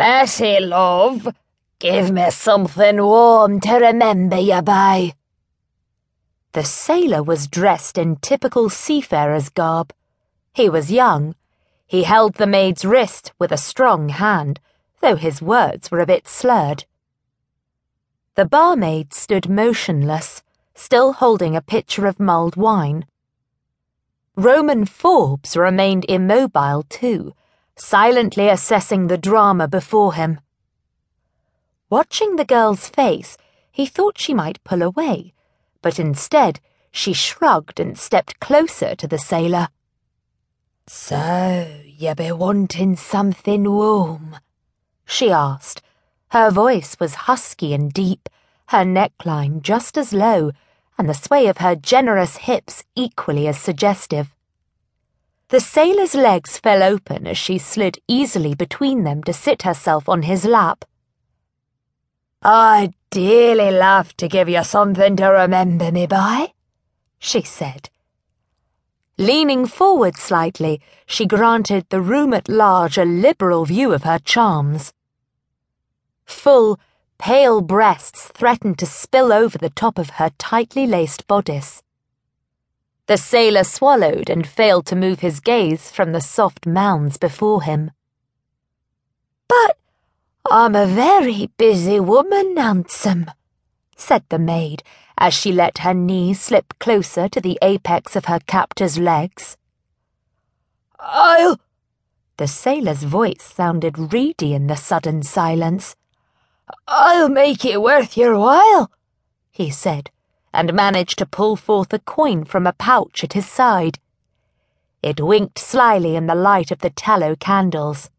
Betty, love, give me something warm to remember you by. The sailor was dressed in typical seafarer's garb. He was young. He held the maid's wrist with a strong hand, though his words were a bit slurred. The barmaid stood motionless, still holding a pitcher of mulled wine. Roman Forbes remained immobile too, silently assessing the drama before him. Watching the girl's face, he thought she might pull away, but instead she shrugged and stepped closer to the sailor. So, you be wanting something warm? she asked. Her voice was husky and deep, her neckline just as low, and the sway of her generous hips equally as suggestive. The sailor's legs fell open as she slid easily between them to sit herself on his lap. I'd dearly love to give you something to remember me by, she said. Leaning forward slightly, she granted the room at large a liberal view of her charms. Full, pale breasts threatened to spill over the top of her tightly laced bodice. The sailor swallowed and failed to move his gaze from the soft mounds before him. But I'm a very busy woman, Handsome, said the maid as she let her knee slip closer to the apex of her captor's legs. I'll. The sailor's voice sounded reedy in the sudden silence. I'll make it worth your while, he said and managed to pull forth a coin from a pouch at his side. It winked slyly in the light of the tallow candles.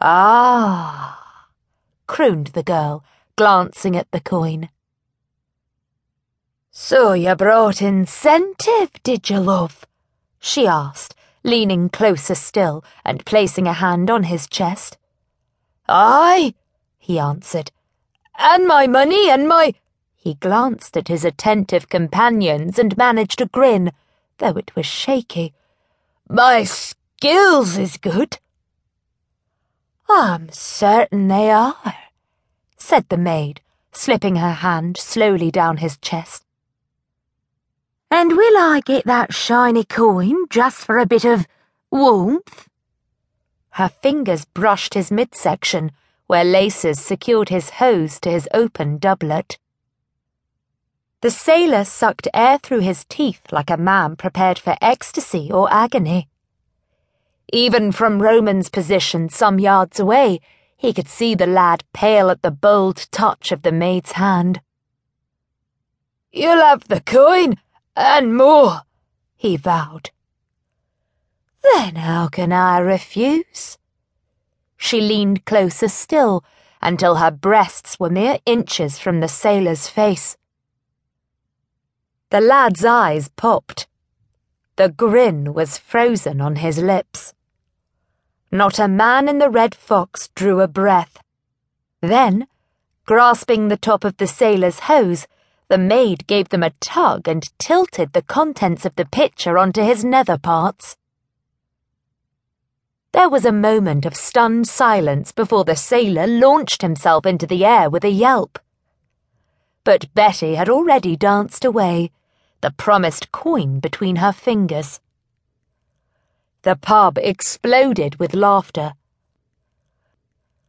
Ah, crooned the girl, glancing at the coin. So you brought incentive, did you, love? she asked, leaning closer still and placing a hand on his chest. Aye, he answered. And my money and my. He glanced at his attentive companions and managed a grin, though it was shaky. My skills is good. I'm certain they are, said the maid, slipping her hand slowly down his chest. And will I get that shiny coin just for a bit of warmth? Her fingers brushed his midsection, where laces secured his hose to his open doublet. The sailor sucked air through his teeth like a man prepared for ecstasy or agony. Even from Roman's position some yards away, he could see the lad pale at the bold touch of the maid's hand. You'll have the coin, and more, he vowed. Then how can I refuse? She leaned closer still until her breasts were mere inches from the sailor's face. The lad's eyes popped. The grin was frozen on his lips. Not a man in the Red Fox drew a breath. Then, grasping the top of the sailor's hose, the maid gave them a tug and tilted the contents of the pitcher onto his nether parts. There was a moment of stunned silence before the sailor launched himself into the air with a yelp. But Betty had already danced away the promised coin between her fingers. The pub exploded with laughter.